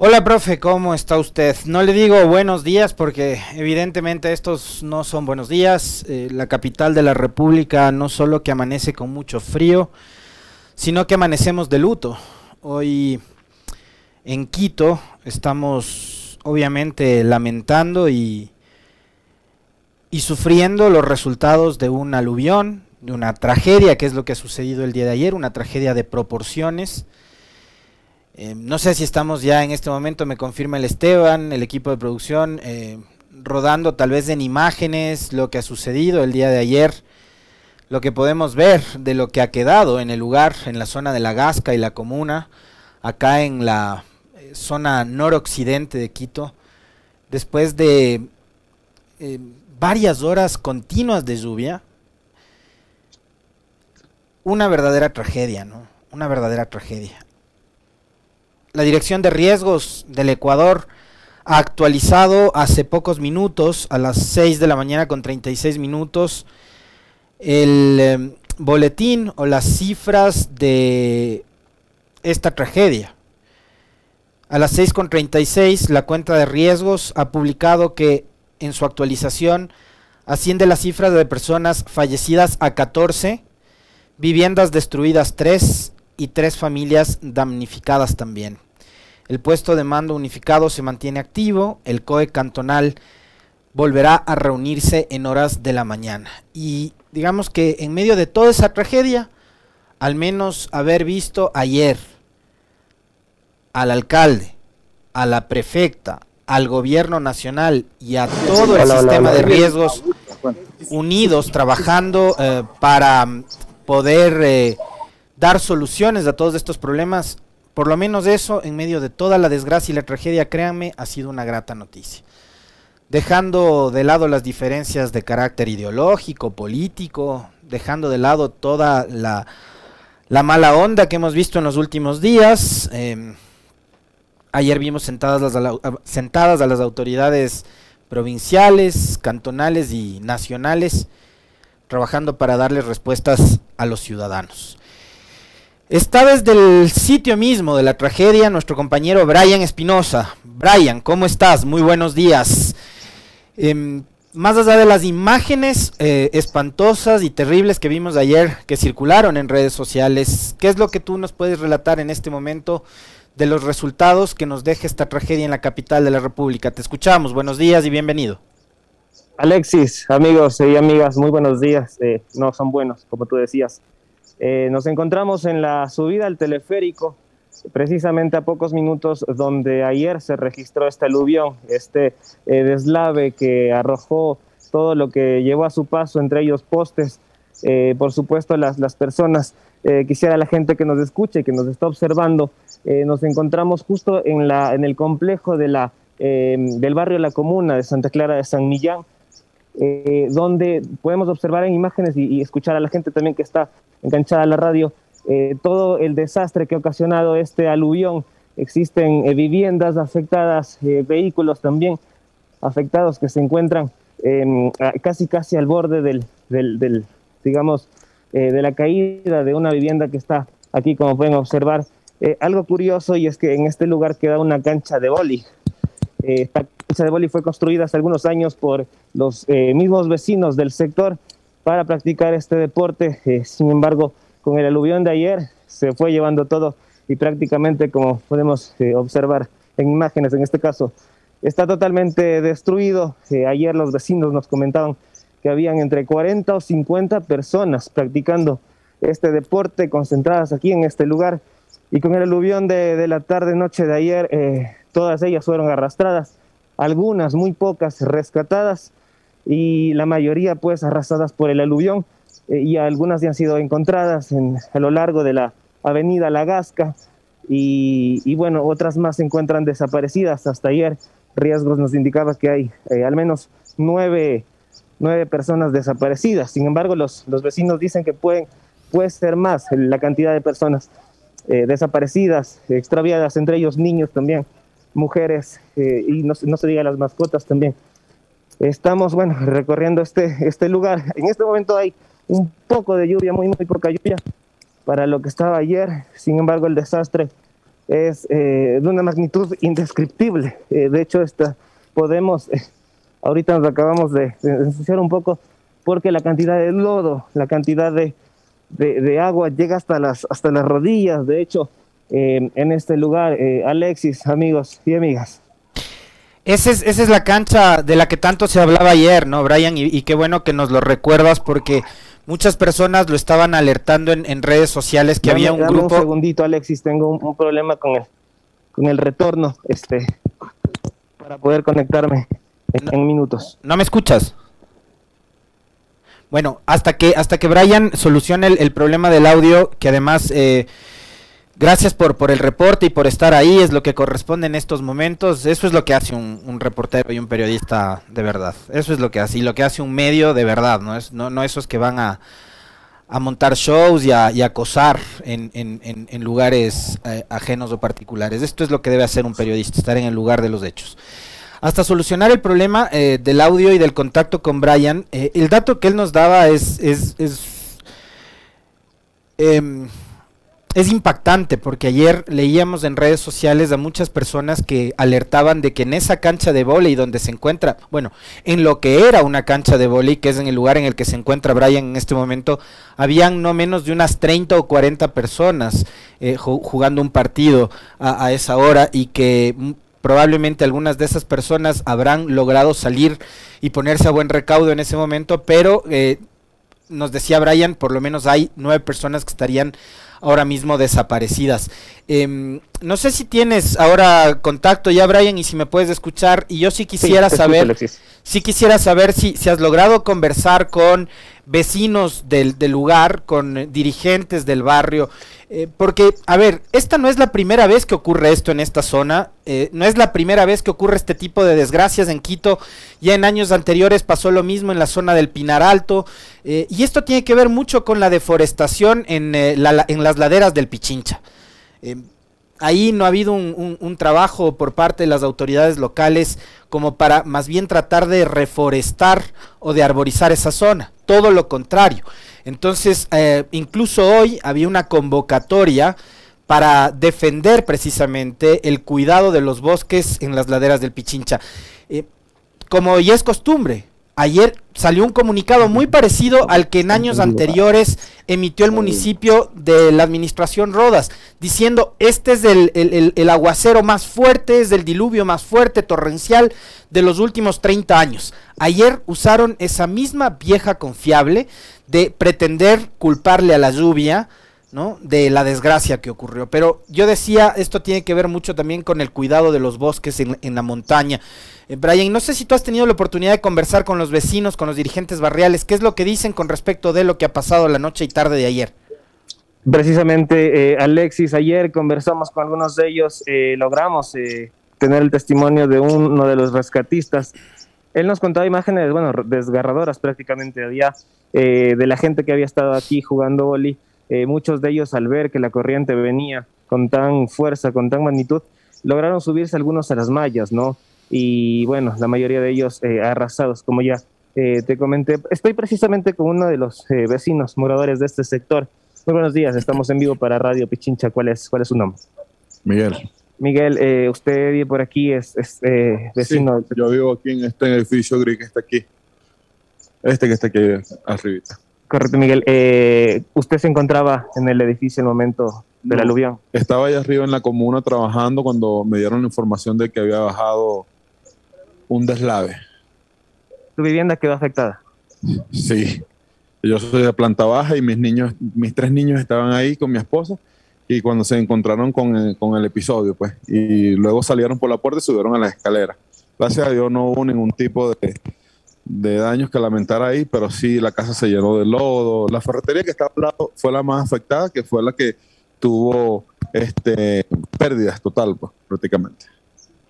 Hola, profe, ¿cómo está usted? No le digo buenos días porque evidentemente estos no son buenos días. Eh, la capital de la República no solo que amanece con mucho frío, sino que amanecemos de luto. Hoy en Quito estamos obviamente lamentando y, y sufriendo los resultados de un aluvión, de una tragedia, que es lo que ha sucedido el día de ayer, una tragedia de proporciones eh, no sé si estamos ya en este momento, me confirma el Esteban, el equipo de producción, eh, rodando tal vez en imágenes lo que ha sucedido el día de ayer, lo que podemos ver de lo que ha quedado en el lugar, en la zona de la Gasca y la Comuna, acá en la eh, zona noroccidente de Quito, después de varias horas continuas de lluvia, una verdadera tragedia, ¿no? Una verdadera tragedia la Dirección de Riesgos del Ecuador ha actualizado hace pocos minutos, a las 6 de la mañana con 36 minutos, el em, boletín o las cifras de esta tragedia. A las 6 con 36, la cuenta de riesgos ha publicado que en su actualización asciende la cifra de personas fallecidas a 14, viviendas destruidas 3 y 3 familias damnificadas también. El puesto de mando unificado se mantiene activo, el COE cantonal volverá a reunirse en horas de la mañana. Y digamos que en medio de toda esa tragedia, al menos haber visto ayer al alcalde, a la prefecta, al gobierno nacional y a todo el sistema de riesgos unidos trabajando eh, para poder eh, dar soluciones a todos estos problemas, por lo menos eso, en medio de toda la desgracia y la tragedia, créanme, ha sido una grata noticia. Dejando de lado las diferencias de carácter ideológico, político, dejando de lado toda la, mala onda que hemos visto en los últimos días. Em, ayer vimos sentadas las, sentadas a las autoridades provinciales, cantonales y nacionales, trabajando para darles respuestas a los ciudadanos. Está desde el sitio mismo de la tragedia nuestro compañero Brian Espinosa. Brian, ¿cómo estás? Muy buenos días. Em, más allá de las imágenes eh, espantosas y terribles que vimos ayer que circularon en redes sociales, ¿qué es lo que tú nos puedes relatar en este momento de los resultados que nos deja esta tragedia en la capital de la República? Te escuchamos, buenos días y bienvenido. Alexis, amigos y amigas, muy buenos días. Eh, no son buenos, como tú decías. Eh, nos encontramos en la subida al teleférico, precisamente a pocos minutos donde ayer se registró este aluvión, este eh, deslave que arrojó todo lo que llevó a su paso, entre ellos postes, eh, por supuesto las, las personas, quisiera la gente que nos escuche, que nos está observando, nos encontramos justo en, la, en el complejo de la, del barrio La Comuna de Santa Clara de San Millán, donde podemos observar en imágenes y, escuchar a la gente también que está enganchada a la radio, eh, todo el desastre que ha ocasionado este aluvión. Existen eh, viviendas afectadas, eh, vehículos también afectados que se encuentran em, casi casi al borde del, del, digamos, de la caída de una vivienda que está aquí, como pueden observar. algo curioso y es que en este lugar queda una cancha de boli. esta cancha de boli fue construida hace algunos años por los mismos vecinos del sector para practicar este deporte. Eh, sin embargo, con el aluvión de ayer se fue llevando todo y prácticamente, como podemos eh, observar en imágenes en este caso, está totalmente destruido. Eh, ayer los vecinos nos comentaban que habían entre 40 o 50 personas practicando este deporte concentradas aquí en este lugar y con el aluvión de, de la tarde noche de ayer todas ellas fueron arrastradas algunas muy pocas rescatadas y la mayoría pues arrasadas por el aluvión eh, y algunas ya han sido encontradas en, a lo largo de la avenida La Gasca y, bueno, otras más se encuentran desaparecidas. Hasta ayer Riesgos nos indicaba que hay eh, al menos nueve, nueve, personas desaparecidas. Sin embargo, los, los vecinos dicen que pueden, puede ser más la cantidad de personas eh, desaparecidas, extraviadas, entre ellos niños también, mujeres y no, no se diga las mascotas también. Estamos, bueno, recorriendo este, este lugar. En este momento hay un poco de lluvia, muy, muy poca lluvia para lo que estaba ayer. Sin embargo, el desastre es de una magnitud indescriptible. de hecho, esta, podemos, ahorita nos acabamos de, ensuciar un poco, porque la cantidad de lodo, la cantidad de, de, agua llega hasta las, hasta las rodillas. De hecho, en este lugar, Alexis, amigos y amigas, esa es, esa es la cancha de la que tanto se hablaba ayer, ¿no, Brian? Y, qué bueno que nos lo recuerdas porque muchas personas lo estaban alertando en, redes sociales que había un grupo. Un segundito, Alexis, tengo un, problema con el, con el retorno, este, para poder conectarme en, minutos. ¿No me escuchas? Bueno, hasta que hasta que Brian solucione el, problema del audio, que además eh, Gracias por, por el reporte y por estar ahí, es lo que corresponde en estos momentos. Eso es lo que hace un, reportero y un periodista de verdad. Eso es lo que hace, y lo que hace un medio de verdad, no, es, no, no esos que van a, montar shows y a, acosar en, en, lugares eh, ajenos o particulares. Esto es lo que debe hacer un periodista, estar en el lugar de los hechos. Hasta solucionar el problema eh, del audio y del contacto con Brian, eh, el dato que él nos daba es... es, es em, es impactante porque ayer leíamos en redes sociales a muchas personas que alertaban de que en esa cancha de vóley donde se encuentra, bueno, en lo que era una cancha de vóley, que es en el lugar en el que se encuentra Brian en este momento, habían no menos de unas 30 o 40 personas eh, jugando un partido a, esa hora y que probablemente algunas de esas personas habrán logrado salir y ponerse a buen recaudo en ese momento, pero eh, nos decía Brian, por lo menos hay nueve personas que estarían ahora mismo desaparecidas. Em, no sé si tienes ahora contacto ya, Brian, y si me puedes escuchar. Y yo sí quisiera saber, sí quisiera saber si, si has logrado conversar con vecinos del, del lugar, con dirigentes del barrio. Eh, porque, a ver, esta no es la primera vez que ocurre esto en esta zona, eh, no es la primera vez que ocurre este tipo de desgracias en Quito, ya en años anteriores pasó lo mismo en la zona del Pinar Alto, eh, y esto tiene que ver mucho con la deforestación en, en las laderas del Pichincha. Ahí no ha habido un, trabajo por parte de las autoridades locales como para más bien tratar de reforestar o de arborizar esa zona, todo lo contrario. Entonces, eh, incluso hoy había una convocatoria para defender precisamente el cuidado de los bosques en las laderas del Pichincha. Eh, como ya es costumbre, ayer salió un comunicado muy parecido al que en años anteriores emitió el municipio de la administración Rodas, diciendo este es el, aguacero más fuerte, es el diluvio más fuerte, torrencial de los últimos 30 años. Ayer usaron esa misma vieja confiable de pretender culparle a la lluvia, ¿no? De la desgracia que ocurrió. Pero yo decía, esto tiene que ver mucho también con el cuidado de los bosques en, la montaña. Eh, Brian, no sé si tú has tenido la oportunidad de conversar con los vecinos, con los dirigentes barriales, ¿qué es lo que dicen con respecto de lo que ha pasado la noche y tarde de ayer? Precisamente, eh, Alexis, ayer conversamos con algunos de ellos, eh, logramos tener el testimonio de uno de los rescatistas. Él nos contaba imágenes, bueno, desgarradoras prácticamente, había de la gente que había estado aquí jugando boli eh, muchos de ellos al ver que la corriente venía con tan fuerza, con tan magnitud, lograron subirse algunos a las mallas, ¿no? Y bueno, la mayoría de ellos eh, arrasados, como ya eh, te comenté. Estoy precisamente con uno de los vecinos moradores de este sector. Muy buenos días, estamos en vivo para Radio Pichincha. ¿Cuál es, cuál es su nombre? Miguel. Miguel, usted vive por aquí, es, vecino. yo vivo aquí en este edificio gris que está aquí. Este que está aquí arribita. Correcto, Miguel. Eh, ¿Usted se encontraba en el edificio en el momento de la aluvión? Estaba allá arriba en la comuna trabajando cuando me dieron la información de que había bajado un deslave. ¿Tu vivienda quedó afectada? Sí. Yo soy de planta baja y mis niños, mis tres niños estaban ahí con mi esposa y cuando se encontraron con el, con el episodio, pues, y luego salieron por la puerta y subieron a la escalera. Gracias a Dios no hubo ningún tipo de, de daños que lamentar ahí, pero sí la casa se llenó de lodo. La ferretería que estaba al lado fue la más afectada, que fue la que tuvo este, pérdidas total, pues, prácticamente.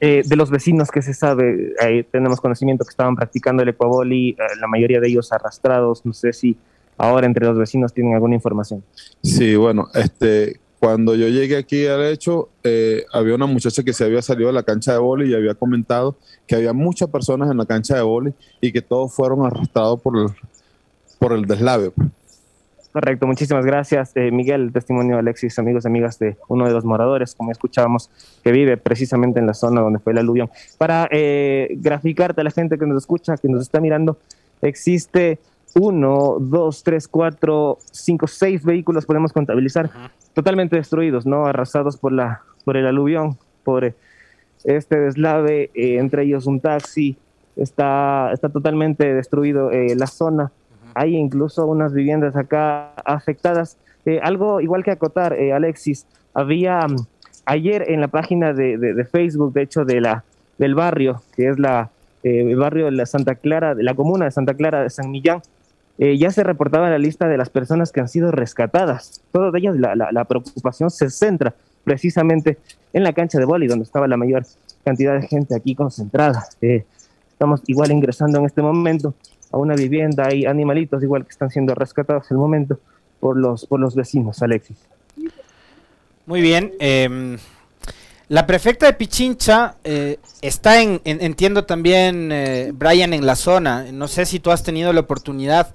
Eh, de los vecinos que se sabe, ahí tenemos conocimiento que estaban practicando el ecuaboli, eh, la mayoría de ellos arrastrados, no sé si ahora entre los vecinos tienen alguna información. Sí, bueno, este, cuando yo llegué aquí al hecho, eh, había una muchacha que se había salido de la cancha de boli y había comentado que había muchas personas en la cancha de boli y que todos fueron arrastrados por el, por el deslave. Correcto, muchísimas gracias, eh, Miguel. El testimonio de Alexis, amigos y amigas de uno de los moradores, como escuchábamos, que vive precisamente en la zona donde fue el aluvión. Para eh, graficarte a la gente que nos escucha, que nos está mirando, existe uno, dos, tres, cuatro, cinco, seis vehículos, podemos contabilizar, totalmente destruidos, ¿no? Arrasados por, la, por el aluvión, por este deslave, eh, entre ellos un taxi, está, está totalmente destruido eh, la zona. Hay incluso unas viviendas acá afectadas. Eh, algo igual que acotar, Alexis, había mm, ayer en la página de, de, Facebook, de hecho, de la, del barrio, que es la, el barrio de la Santa Clara, de la comuna de Santa Clara de San Millán, ya se reportaba la lista de las personas que han sido rescatadas. Todas ellas, la, preocupación se centra precisamente en la cancha de boli, donde estaba la mayor cantidad de gente aquí concentrada. Eh, estamos igual ingresando en este momento a una vivienda, hay animalitos igual que están siendo rescatados el momento por los, por los vecinos, Alexis. Muy bien. Em, la prefecta de Pichincha eh, está en, entiendo también, eh, Brian, en la zona. No sé si tú has tenido la oportunidad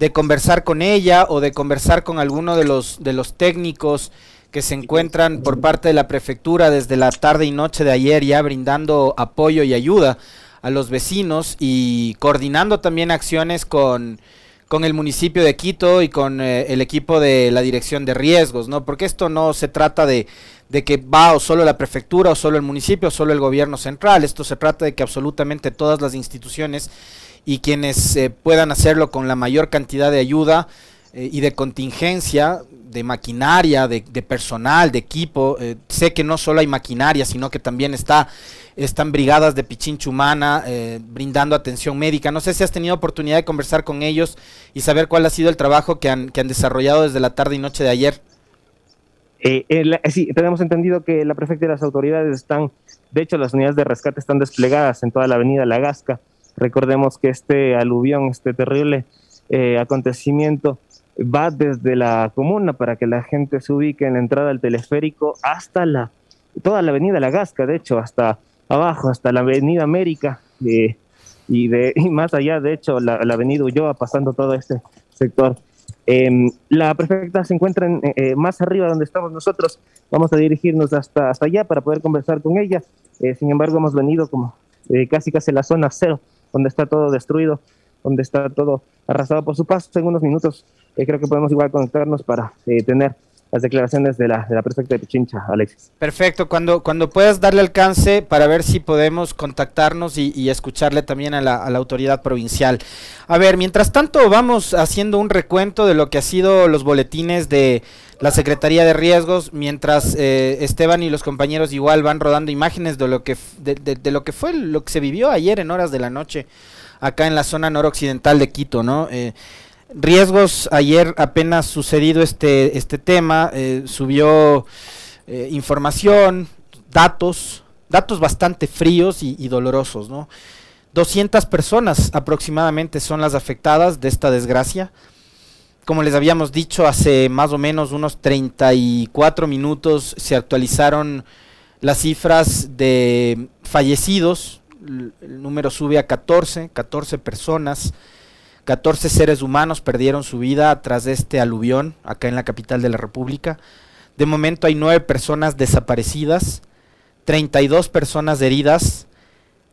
de conversar con ella o de conversar con alguno de los, de los técnicos que se encuentran por parte de la prefectura desde la tarde y noche de ayer ya brindando apoyo y ayuda a los vecinos y coordinando también acciones con, con el municipio de Quito y con eh, el equipo de la dirección de riesgos, ¿no? Porque esto no se trata de, de que va o solo la prefectura o solo el municipio o solo el gobierno central, esto se trata de que absolutamente todas las instituciones y quienes eh, puedan hacerlo con la mayor cantidad de ayuda eh, y de contingencia de maquinaria, de, personal, de equipo. Eh, sé que no solo hay maquinaria, sino que también está, están brigadas de Pichinchumana eh, brindando atención médica. No sé si has tenido oportunidad de conversar con ellos y saber cuál ha sido el trabajo que han, que han desarrollado desde la tarde y noche de ayer. Eh, sí, tenemos entendido que la prefecta y las autoridades están, de hecho las unidades de rescate están desplegadas en toda la avenida La Gasca. Recordemos que este aluvión, este terrible acontecimiento, va desde la comuna para que la gente se ubique en la entrada al teleférico hasta la toda la avenida La Gasca, de hecho, hasta abajo, hasta la avenida América eh, y, de, más allá, de hecho, la, avenida Ulloa, pasando todo este sector. Em, la prefecta se encuentra en, eh, más arriba donde estamos nosotros. Vamos a dirigirnos hasta, allá para poder conversar con ella. Eh, sin embargo, hemos venido como casi casi la zona cero, donde está todo destruido, donde está todo arrasado por su paso. En unos minutos creo que podemos igual conectarnos para tener las declaraciones de la, de la de Pichincha, Alexis. Perfecto, cuando, cuando puedas darle alcance para ver si podemos contactarnos y, escucharle también a la, a la, autoridad provincial. A ver, mientras tanto vamos haciendo un recuento de lo que ha sido los boletines de la Secretaría de Riesgos, mientras eh, Esteban y los compañeros igual van rodando imágenes de lo que de, de, lo que fue lo que se vivió ayer en horas de la noche acá en la zona noroccidental de Quito, ¿no? Eh, riesgos, ayer apenas sucedido este, este tema, eh, subió eh, información, datos, datos bastante fríos y, dolorosos, ¿no? 200 personas aproximadamente son las afectadas de esta desgracia. Como les habíamos dicho, hace más o menos unos 34 minutos se actualizaron las cifras de fallecidos. El número sube a 14, 14 personas 14 seres humanos perdieron su vida tras este aluvión acá en la capital de la República. De momento hay 9 personas desaparecidas, 32 personas heridas,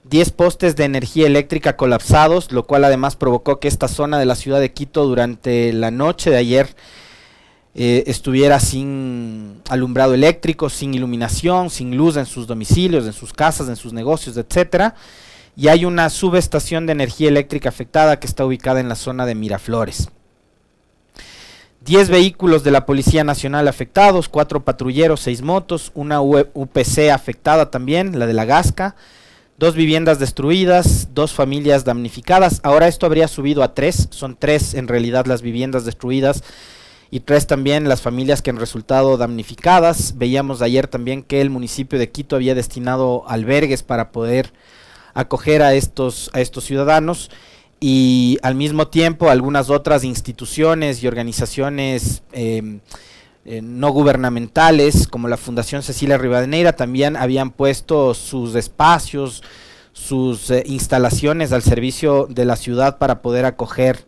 10 postes de energía eléctrica colapsados, lo cual además provocó que esta zona de la ciudad de Quito durante la noche de ayer eh, estuviera sin alumbrado eléctrico, sin iluminación, sin luz en sus domicilios, en sus casas, en sus negocios, etcétera y hay una subestación de energía eléctrica afectada que está ubicada en la zona de Miraflores. 10 vehículos de la Policía Nacional afectados, 4 patrulleros, 6 motos, una UPC afectada también, la de la Gasca, dos viviendas destruidas, dos familias damnificadas. Ahora esto habría subido a 3, son 3 en realidad las viviendas destruidas y 3 también las familias que han resultado damnificadas. Veíamos ayer también que el municipio de Quito había destinado albergues para poder acoger a estos, a estos ciudadanos y al mismo tiempo algunas otras instituciones y organizaciones em, eh, no gubernamentales como la Fundación Cecilia Rivadeneira también habían puesto sus espacios, sus eh, instalaciones al servicio de la ciudad para poder acoger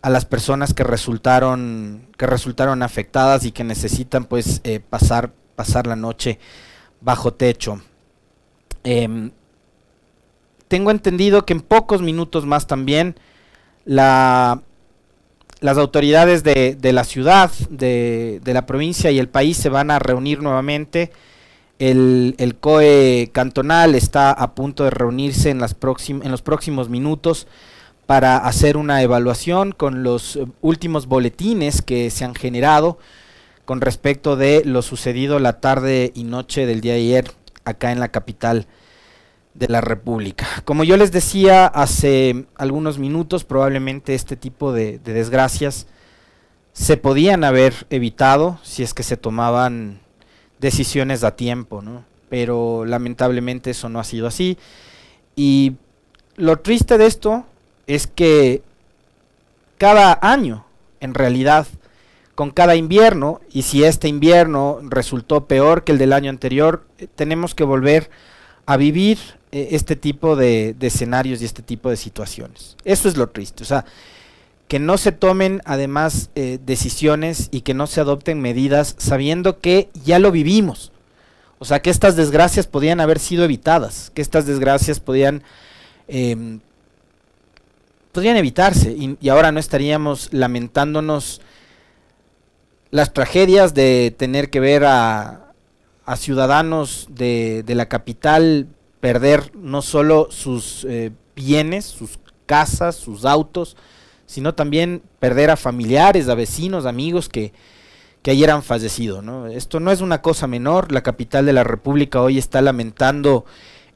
a las personas que resultaron que resultaron afectadas y que necesitan pues eh, pasar pasar la noche bajo techo. Em, tengo entendido que en pocos minutos más también la, las autoridades de, la ciudad, de, la provincia y el país se van a reunir nuevamente. El, COE cantonal está a punto de reunirse en, en los próximos minutos para hacer una evaluación con los últimos boletines que se han generado con respecto de lo sucedido la tarde y noche del día de ayer acá en la capital de la República. Como yo les decía hace algunos minutos, probablemente este tipo de, desgracias se podían haber evitado si es que se tomaban decisiones a tiempo, ¿no? Pero lamentablemente eso no ha sido así. Y lo triste de esto es que cada año, en realidad, con cada invierno, y si este invierno resultó peor que el del año anterior, eh, tenemos que volver a vivir eh, este tipo de, escenarios y este tipo de situaciones. Eso es lo triste, o sea, que no se tomen además eh, decisiones y que no se adopten medidas sabiendo que ya lo vivimos. O sea, que estas desgracias podían haber sido evitadas, que estas desgracias podían, em, podrían evitarse y, ahora no estaríamos lamentándonos las tragedias de tener que ver a, a ciudadanos de, de, la capital perder no solo sus eh, bienes, sus casas, sus autos, sino también perder a familiares, a vecinos, amigos que, que ayer han fallecido. ¿no? Esto no es una cosa menor, la capital de la República hoy está lamentando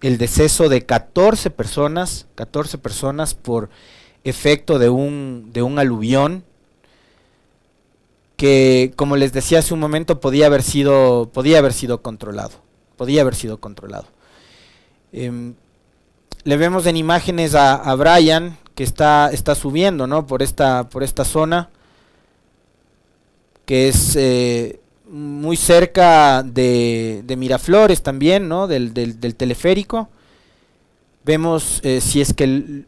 el deceso de 14 personas, 14 personas por efecto de un, de un aluvión que como les decía hace un momento podía haber sido podía haber sido controlado podía haber sido controlado Em, le vemos en imágenes a, Brian que está, está subiendo ¿no? por, esta, por esta zona que es eh, muy cerca de, Miraflores también, ¿no? del, del, teleférico. Vemos eh, si es que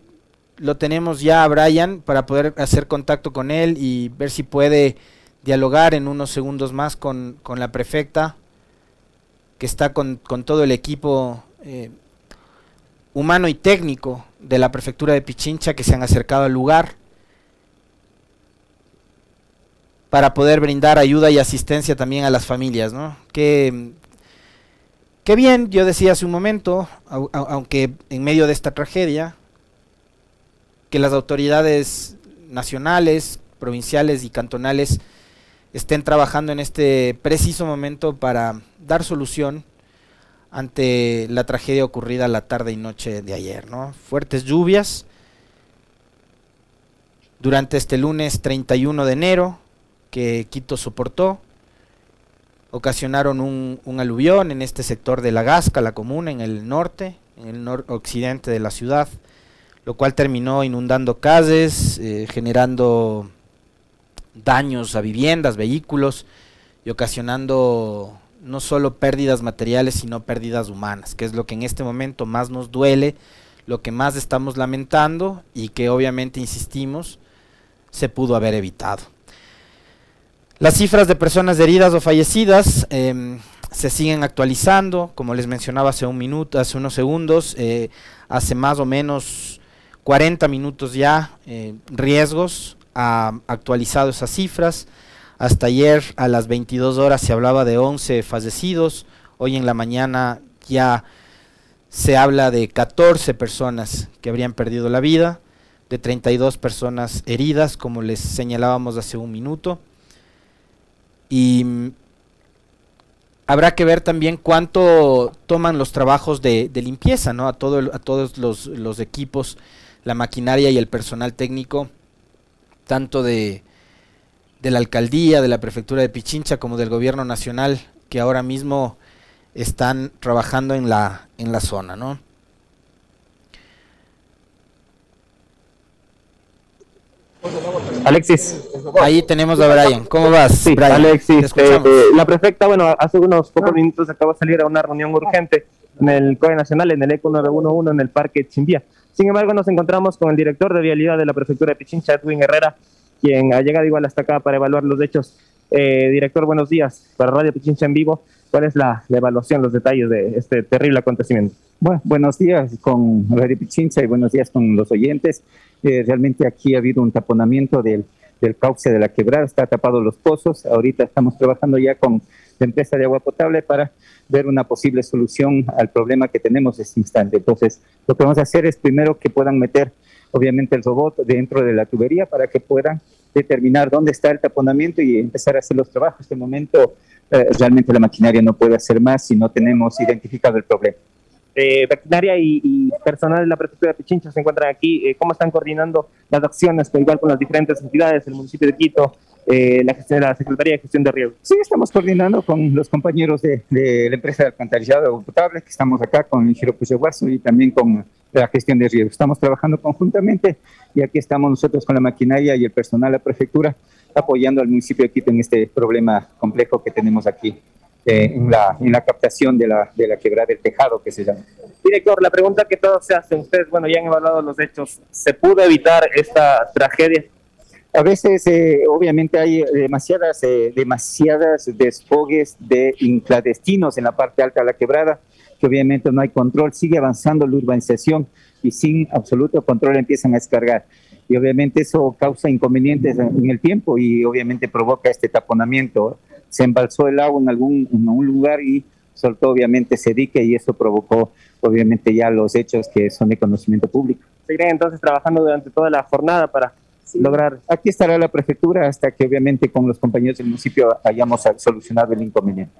lo tenemos ya a Brian para poder hacer contacto con él y ver si puede dialogar en unos segundos más con, con la prefecta que está con, con todo el equipo eh, humano y técnico de la prefectura de Pichincha que se han acercado al lugar para poder brindar ayuda y asistencia también a las familias, ¿no? Que, bien, yo decía hace un momento, aunque en medio de esta tragedia, que las autoridades nacionales, provinciales y cantonales estén trabajando en este preciso momento para dar solución ante la tragedia ocurrida la tarde y noche de ayer. ¿no? Fuertes lluvias durante este lunes 31 de enero que Quito soportó, ocasionaron un, aluvión en este sector de La Gasca, la comuna, en el norte, en el noroccidente de la ciudad, lo cual terminó inundando calles, eh, generando daños a viviendas, vehículos y ocasionando no solo pérdidas materiales, sino pérdidas humanas, que es lo que en este momento más nos duele, lo que más estamos lamentando y que obviamente, insistimos, se pudo haber evitado. Las cifras de personas heridas o fallecidas em, se siguen actualizando, como les mencionaba hace un minuto, hace unos segundos, eh, hace más o menos 40 minutos ya, eh, riesgos, ha actualizado esas cifras. Hasta ayer a las 22 horas se hablaba de 11 fallecidos, hoy en la mañana ya se habla de 14 personas que habrían perdido la vida, de 32 personas heridas, como les señalábamos hace un minuto. Y mm, habrá que ver también cuánto toman los trabajos de, limpieza, ¿no? A, todo a todos los, los, equipos, la maquinaria y el personal técnico, tanto de, de la alcaldía, de la prefectura de Pichincha, como del gobierno nacional, que ahora mismo están trabajando en la, en la zona, ¿no? Alexis. Ahí tenemos a Brian. ¿Cómo vas? Sí, Alexis. Eh, eh, la prefecta, bueno, hace unos pocos minutos acaba de salir a una reunión urgente en el COE Nacional, en el ECO 911, en el Parque Chimbía. Sin embargo, nos encontramos con el director de vialidad de la prefectura de Pichincha, Edwin Herrera, quien ha llegado igual hasta acá para evaluar los hechos. Eh, director, buenos días. Para Radio Pichincha en vivo, ¿cuál es la, evaluación, los detalles de este terrible acontecimiento? Bueno, buenos días con Radio Pichincha y buenos días con los oyentes. Eh, realmente aquí ha habido un taponamiento del, del cauce de la quebrada, está tapado los pozos. Ahorita estamos trabajando ya con la empresa de agua potable para ver una posible solución al problema que tenemos este instante. Entonces, lo que vamos a hacer es primero que puedan meter, obviamente, el robot dentro de la tubería para que puedan determinar dónde está el taponamiento y empezar a hacer los trabajos. En este momento, eh, realmente la maquinaria no puede hacer más si no tenemos identificado el problema. Eh, y, personal de la prefectura de Pichincha se encuentran aquí. Eh, ¿Cómo están coordinando las acciones, igual con las diferentes entidades, el municipio de Quito, eh, la, la Secretaría de Gestión de Riego. Sí, estamos coordinando con los compañeros de, la empresa de alcantarillado potable, que estamos acá con el Giro Guarzo y también con la gestión de riego. Estamos trabajando conjuntamente y aquí estamos nosotros con la maquinaria y el personal de la prefectura apoyando al municipio de Quito en este problema complejo que tenemos aquí. Eh, en, la, en la captación de la, de la quebrada del tejado que se llama. Director, la pregunta que todos se hacen, ustedes, bueno, ya han evaluado los hechos, ¿se pudo evitar esta tragedia? A veces, eh, obviamente, hay demasiadas, eh, demasiadas desfogues de clandestinos en la parte alta de la quebrada, que obviamente no hay control, sigue avanzando la urbanización y sin absoluto control empiezan a descargar. Y obviamente eso causa inconvenientes en el tiempo y obviamente provoca este taponamiento. Se embalsó el agua en algún en lugar y soltó obviamente ese dique y eso provocó obviamente ya los hechos que son de conocimiento público. Seguirán entonces trabajando durante toda la jornada para lograr. Aquí estará la prefectura hasta que obviamente con los compañeros del municipio hayamos solucionado el inconveniente.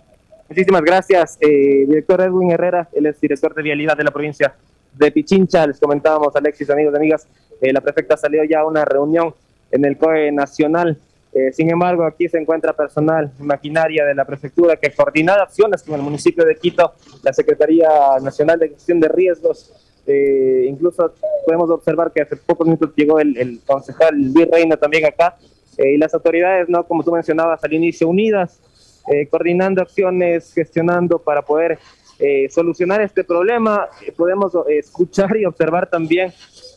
Muchísimas gracias, eh, director Edwin Herrera, él es director de vialidad de la provincia de Pichincha. Les comentábamos, Alexis, amigos y amigas, eh, la prefecta salió ya a una reunión en el COE Nacional. Eh, sin embargo, aquí se encuentra personal, maquinaria de la prefectura que coordina acciones con el municipio de Quito, la Secretaría Nacional de Gestión de Riesgos, eh, incluso podemos observar que hace pocos minutos llegó el, concejal Luis Reina también acá, eh, y las autoridades, no como tú mencionabas al inicio, unidas, eh, coordinando acciones, gestionando para poder solucionar este problema. podemos escuchar y observar también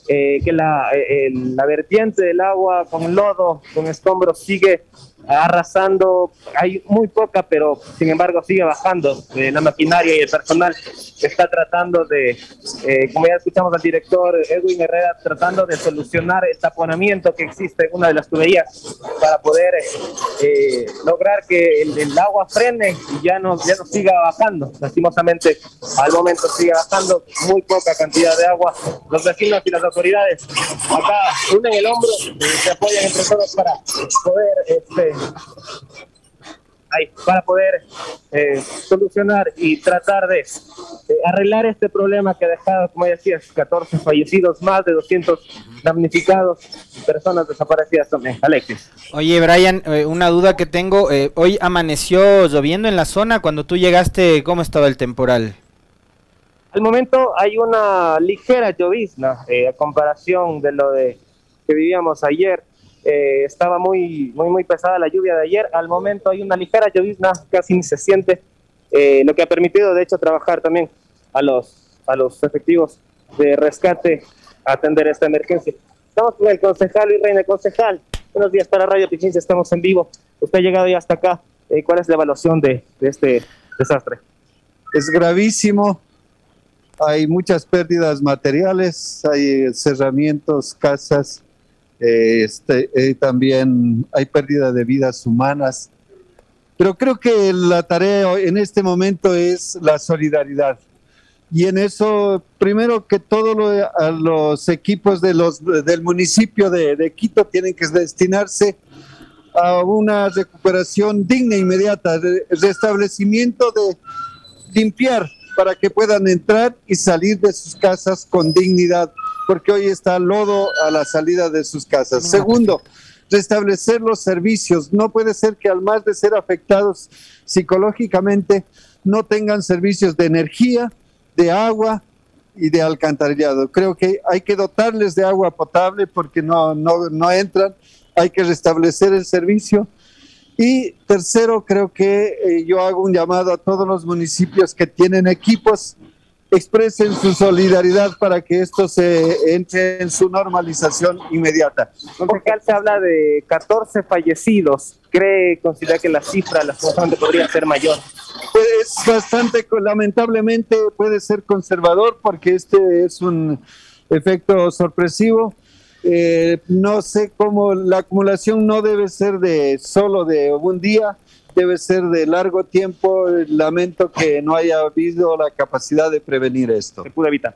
que la, la vertiente del agua con lodo, con escombros, sigue arrasando. Hay muy poca, pero sin embargo sigue bajando. Eh, la maquinaria y el personal está tratando de, eh, como ya escuchamos al director Edwin Herrera, tratando de solucionar el taponamiento que existe en una de las tuberías para poder eh, lograr que el, agua frene y ya no, ya no siga bajando. Lastimosamente, al momento sigue bajando muy poca cantidad de agua. Los vecinos y las autoridades acá unen el hombro y se apoyan entre todos para poder este, para poder eh, solucionar y tratar de arreglar este problema que ha dejado, como decías, 14 fallecidos, más de 200 damnificados, personas desaparecidas también. Alexis. Oye, Brian, eh, una duda que tengo. Eh, hoy amaneció lloviendo en la zona. Cuando tú llegaste, ¿cómo estaba el temporal? Al momento hay una ligera llovizna a comparación de lo de que vivíamos ayer. Eh, estaba muy, muy, muy pesada la lluvia de ayer. Al momento hay una ligera llovizna, casi ni se siente, eh, lo que ha permitido, de hecho, trabajar también a los, a los efectivos de rescate a atender esta emergencia. Estamos con el concejal y reina concejal. Buenos días para Radio Pichincha, estamos en vivo. Usted ha llegado ya hasta acá. Eh, ¿Cuál es la evaluación de, de este desastre? Es gravísimo. Hay muchas pérdidas materiales, hay cerramientos, casas, este, eh, también hay pérdida de vidas humanas. Pero creo que la tarea en este momento es la solidaridad. Y en eso, primero que todos los equipos de los, del municipio de, Quito tienen que destinarse a una recuperación digna e inmediata, restablecimiento de limpiar para que puedan entrar y salir de sus casas con dignidad porque hoy está lodo a la salida de sus casas. Segundo, restablecer los servicios. No puede ser que al más de ser afectados psicológicamente no tengan servicios de energía, de agua y de alcantarillado. Creo que hay que dotarles de agua potable porque no, no, entran. Hay que restablecer el servicio. Y tercero, creo que eh, yo hago un llamado a todos los municipios que tienen equipos expresen su solidaridad para que esto se entre en su normalización inmediata. Concejal, se habla de 14 fallecidos. ¿Cree, considera que la cifra, la podría ser mayor? Pues es bastante, lamentablemente puede ser conservador porque este es un efecto sorpresivo. Eh, no sé cómo la acumulación no debe ser de solo de un día, debe ser de largo tiempo. Lamento que no haya habido la capacidad de prevenir esto. Se puede evitar.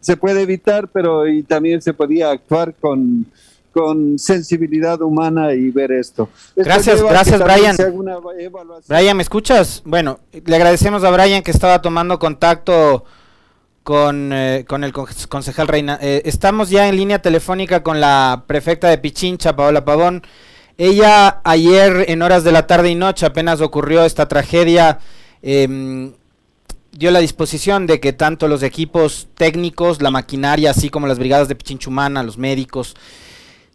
Se puede evitar, pero y también se podía actuar con, con sensibilidad humana y ver esto. gracias, gracias Brian. Brian, ¿me escuchas? Bueno, le agradecemos a Brian que estaba tomando contacto con, eh, con el concejal Reina. Eh, estamos ya en línea telefónica con la prefecta de Pichincha, Paola Pavón. Ella ayer en horas de la tarde y noche apenas ocurrió esta tragedia, em, dio la disposición de que tanto los equipos técnicos, la maquinaria, así como las brigadas de Pichinchumana, los médicos,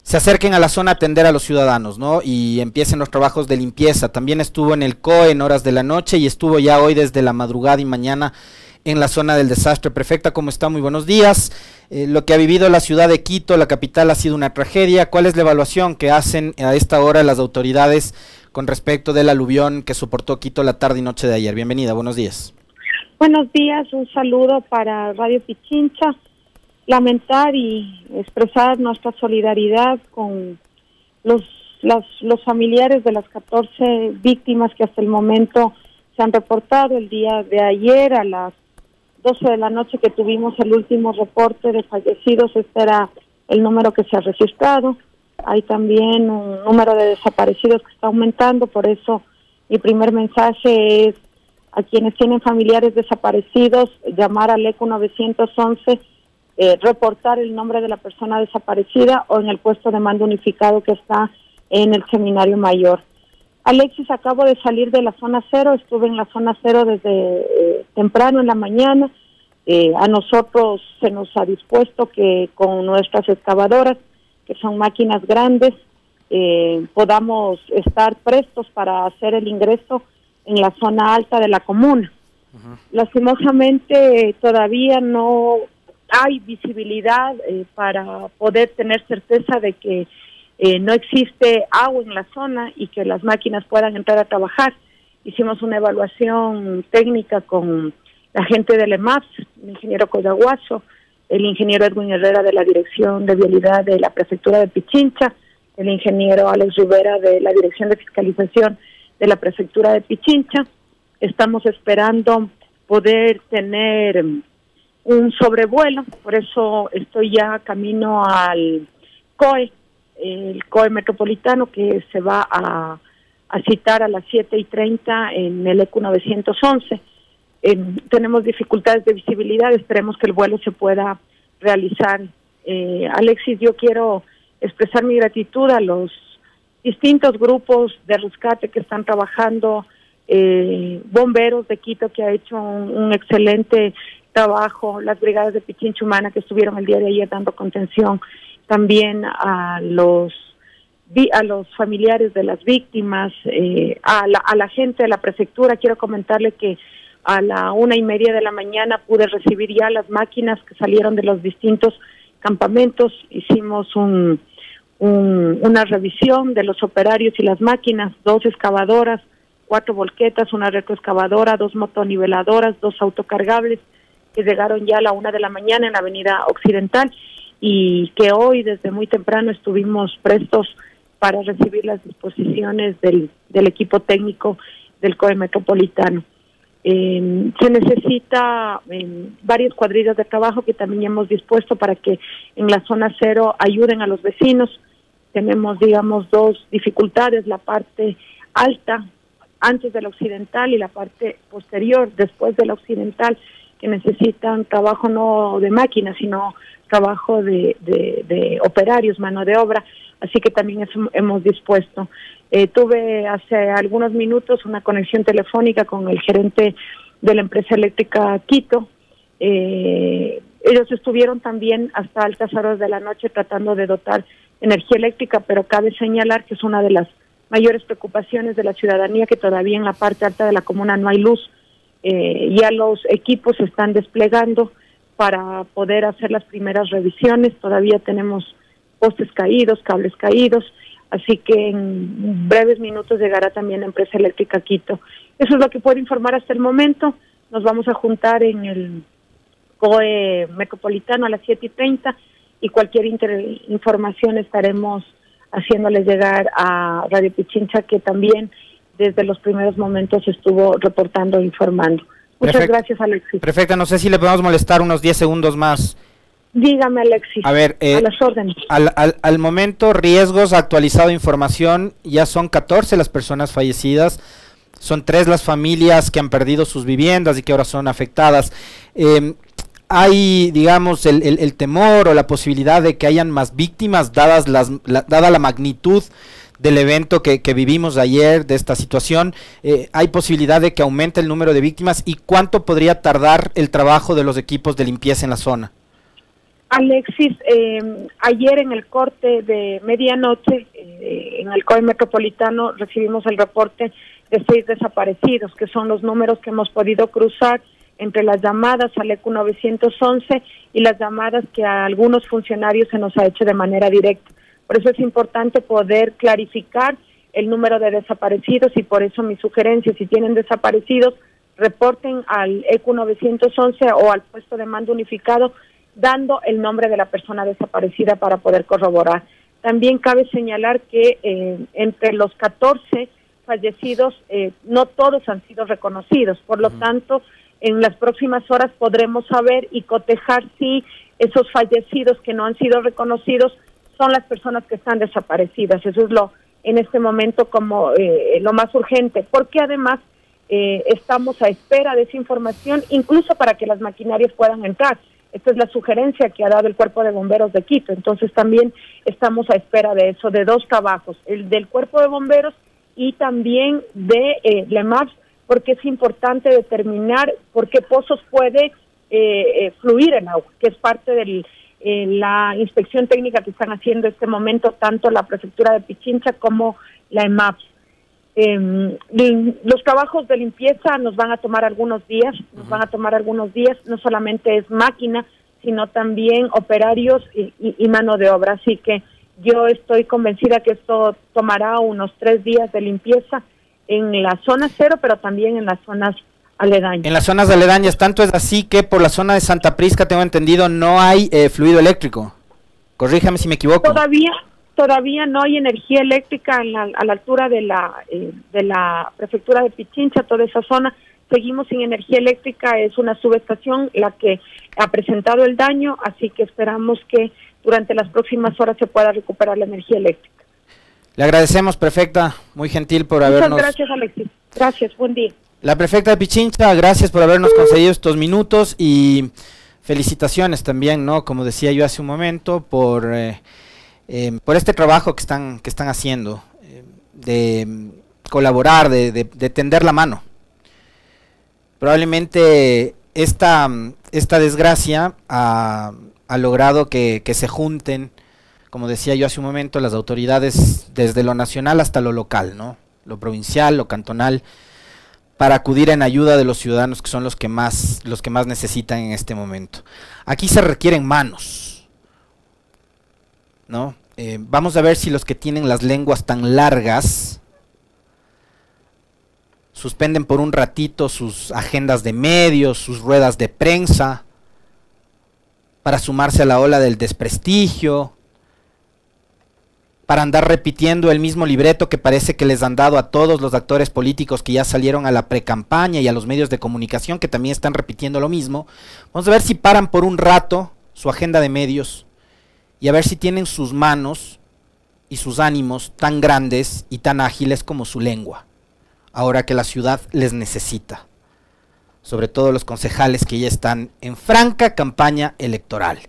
se acerquen a la zona a atender a los ciudadanos, ¿no? Y empiecen los trabajos de limpieza. También estuvo en el COE en horas de la noche y estuvo ya hoy desde la madrugada y mañana en la zona del desastre. Prefecta, ¿cómo está? Muy buenos días. Eh, lo que ha vivido la ciudad de Quito, la capital, ha sido una tragedia. ¿Cuál es la evaluación que hacen a esta hora las autoridades con respecto del aluvión que soportó Quito la tarde y noche de ayer? Bienvenida, buenos días. Buenos días, un saludo para Radio Pichincha. Lamentar y expresar nuestra solidaridad con los, los familiares de las 14 víctimas que hasta el momento se han reportado el día de ayer a las 12 de la noche que tuvimos el último reporte de fallecidos, este era el número que se ha registrado. Hay también un número de desaparecidos que está aumentando, por eso mi primer mensaje es a quienes tienen familiares desaparecidos, llamar al ECO 911, eh, reportar el nombre de la persona desaparecida o en el puesto de mando unificado que está en el seminario mayor. Alexis, acabo de salir de la zona cero, estuve en la zona cero desde eh, temprano en la mañana. Eh, a nosotros se nos ha dispuesto que con nuestras excavadoras, que son máquinas grandes, eh, podamos estar prestos para hacer el ingreso en la zona alta de la comuna. Lastimosamente todavía no hay visibilidad para poder tener certeza de que eh, no existe agua en la zona y que las máquinas puedan entrar a trabajar. Hicimos una evaluación técnica con la gente del EMAPS, el ingeniero Coyaguazo, el ingeniero Edwin Herrera de la Dirección de Vialidad de la Prefectura de Pichincha, el ingeniero Alex Rivera de la Dirección de Fiscalización de la Prefectura de Pichincha. Estamos esperando poder tener un sobrevuelo, por eso estoy ya camino al COE el COE metropolitano que se va a, citar a las 7 y 30 en el ECU 911. tenemos dificultades de visibilidad, esperemos que el vuelo se pueda realizar. Eh, Alexis, yo quiero expresar mi gratitud a los distintos grupos de rescate que están trabajando, eh, bomberos de Quito que ha hecho un, excelente trabajo, las brigadas de Pichinchumana que estuvieron el día de ayer dando contención también a los a los familiares de las víctimas, eh, a, la, a la gente de la prefectura. Quiero comentarle que a la una y media de la mañana pude recibir ya las máquinas que salieron de los distintos campamentos. Hicimos un, una revisión de los operarios y las máquinas, dos excavadoras, cuatro volquetas, una retroexcavadora, dos motoniveladoras, dos autocargables que llegaron ya a la una de la mañana en la avenida Occidental y que hoy desde muy temprano estuvimos prestos para recibir las disposiciones del, del equipo técnico del COE Metropolitano. Eh, se necesita eh, varias cuadrillas de trabajo que también hemos dispuesto para que en la zona cero ayuden a los vecinos. Tenemos, digamos, dos dificultades, la parte alta antes de la occidental y la parte posterior después de la occidental, que necesitan trabajo no de máquinas, sino trabajo de, de, operarios, mano de obra, así que también eso hemos dispuesto. Eh, tuve hace algunos minutos una conexión telefónica con el gerente de la empresa eléctrica Quito. Eh, ellos estuvieron también hasta altas horas de la noche tratando de dotar energía eléctrica, pero cabe señalar que es una de las mayores preocupaciones de la ciudadanía que todavía en la parte alta de la comuna no hay luz. Eh, ya los equipos se están desplegando para poder hacer las primeras revisiones. Todavía tenemos postes caídos, cables caídos, así que en breves minutos llegará también la empresa eléctrica Quito. Eso es lo que puedo informar hasta el momento. Nos vamos a juntar en el COE Metropolitano a las 7 y 30 y cualquier información estaremos haciéndoles llegar a Radio Pichincha, que también desde los primeros momentos estuvo reportando e informando. Muchas gracias, Alexis. Perfecto, no sé si le podemos molestar unos 10 segundos más. Dígame, Alexis. A ver, eh, a las órdenes. Al, al, al, momento, riesgos, actualizado información, ya son 14 las personas fallecidas, son tres las familias que han perdido sus viviendas y que ahora son afectadas. Eh, hay, digamos, el, el, el, temor o la posibilidad de que hayan más víctimas, dadas las, la, dada la magnitud del evento que, que, vivimos ayer, de esta situación, eh, ¿hay posibilidad de que aumente el número de víctimas y cuánto podría tardar el trabajo de los equipos de limpieza en la zona? Alexis, eh, ayer en el corte de medianoche, eh, en el COE Metropolitano, recibimos el reporte de seis desaparecidos, que son los números que hemos podido cruzar entre las llamadas al ECU 911 y las llamadas que a algunos funcionarios se nos ha hecho de manera directa. Por eso es importante poder clarificar el número de desaparecidos y por eso mi sugerencia, si tienen desaparecidos, reporten al ECU 911 o al puesto de mando unificado dando el nombre de la persona desaparecida para poder corroborar. También cabe señalar que eh, entre los 14 fallecidos, eh, no todos han sido reconocidos, por lo uh -huh. tanto, en las próximas horas podremos saber y cotejar si esos fallecidos que no han sido reconocidos son las personas que están desaparecidas. Eso es lo en este momento como eh, lo más urgente, porque además eh, estamos a espera de esa información, incluso para que las maquinarias puedan entrar. Esta es la sugerencia que ha dado el Cuerpo de Bomberos de Quito. Entonces también estamos a espera de eso, de dos trabajos, el del Cuerpo de Bomberos y también de eh, LEMAPS, porque es importante determinar por qué pozos puede eh, eh, fluir el agua, que es parte del eh, la inspección técnica que están haciendo en este momento tanto la prefectura de Pichincha como la EMAPS. Eh, los trabajos de limpieza nos van a tomar algunos días, nos van a tomar algunos días, no solamente es máquina, sino también operarios y, y, y mano de obra. Así que yo estoy convencida que esto tomará unos tres días de limpieza en la zona cero, pero también en las zonas aledañas. En las zonas aledañas, tanto es así que por la zona de Santa Prisca, tengo entendido, no hay eh, fluido eléctrico. Corríjame si me equivoco. Todavía, todavía no hay energía eléctrica la, a la altura de la, eh, de la prefectura de Pichincha, toda esa zona. Seguimos sin energía eléctrica, es una subestación la que ha presentado el daño, así que esperamos que durante las próximas horas se pueda recuperar la energía eléctrica. Le agradecemos, prefecta, muy gentil por Muchas habernos... gracias, Alexis. Gracias, buen día. La prefecta de Pichincha, gracias por habernos concedido estos minutos y felicitaciones también, ¿no? Como decía yo hace un momento, por, eh, eh, por este trabajo que están, que están haciendo, eh, de colaborar, de, de, de, tender la mano. Probablemente esta, esta desgracia ha, ha logrado que, que se junten, como decía yo hace un momento, las autoridades desde lo nacional hasta lo local, ¿no? Lo provincial, lo cantonal, para acudir en ayuda de los ciudadanos que son los que más los que más necesitan en este momento. Aquí se requieren manos, ¿no? Eh, vamos a ver si los que tienen las lenguas tan largas suspenden por un ratito sus agendas de medios, sus ruedas de prensa, para sumarse a la ola del desprestigio, para andar repitiendo el mismo libreto que parece que les han dado a todos los actores políticos que ya salieron a la precampaña y a los medios de comunicación que también están repitiendo lo mismo. Vamos a ver si paran por un rato su agenda de medios y a ver si tienen sus manos y sus ánimos tan grandes y tan ágiles como su lengua, ahora que la ciudad les necesita, sobre todo los concejales que ya están en franca campaña electoral.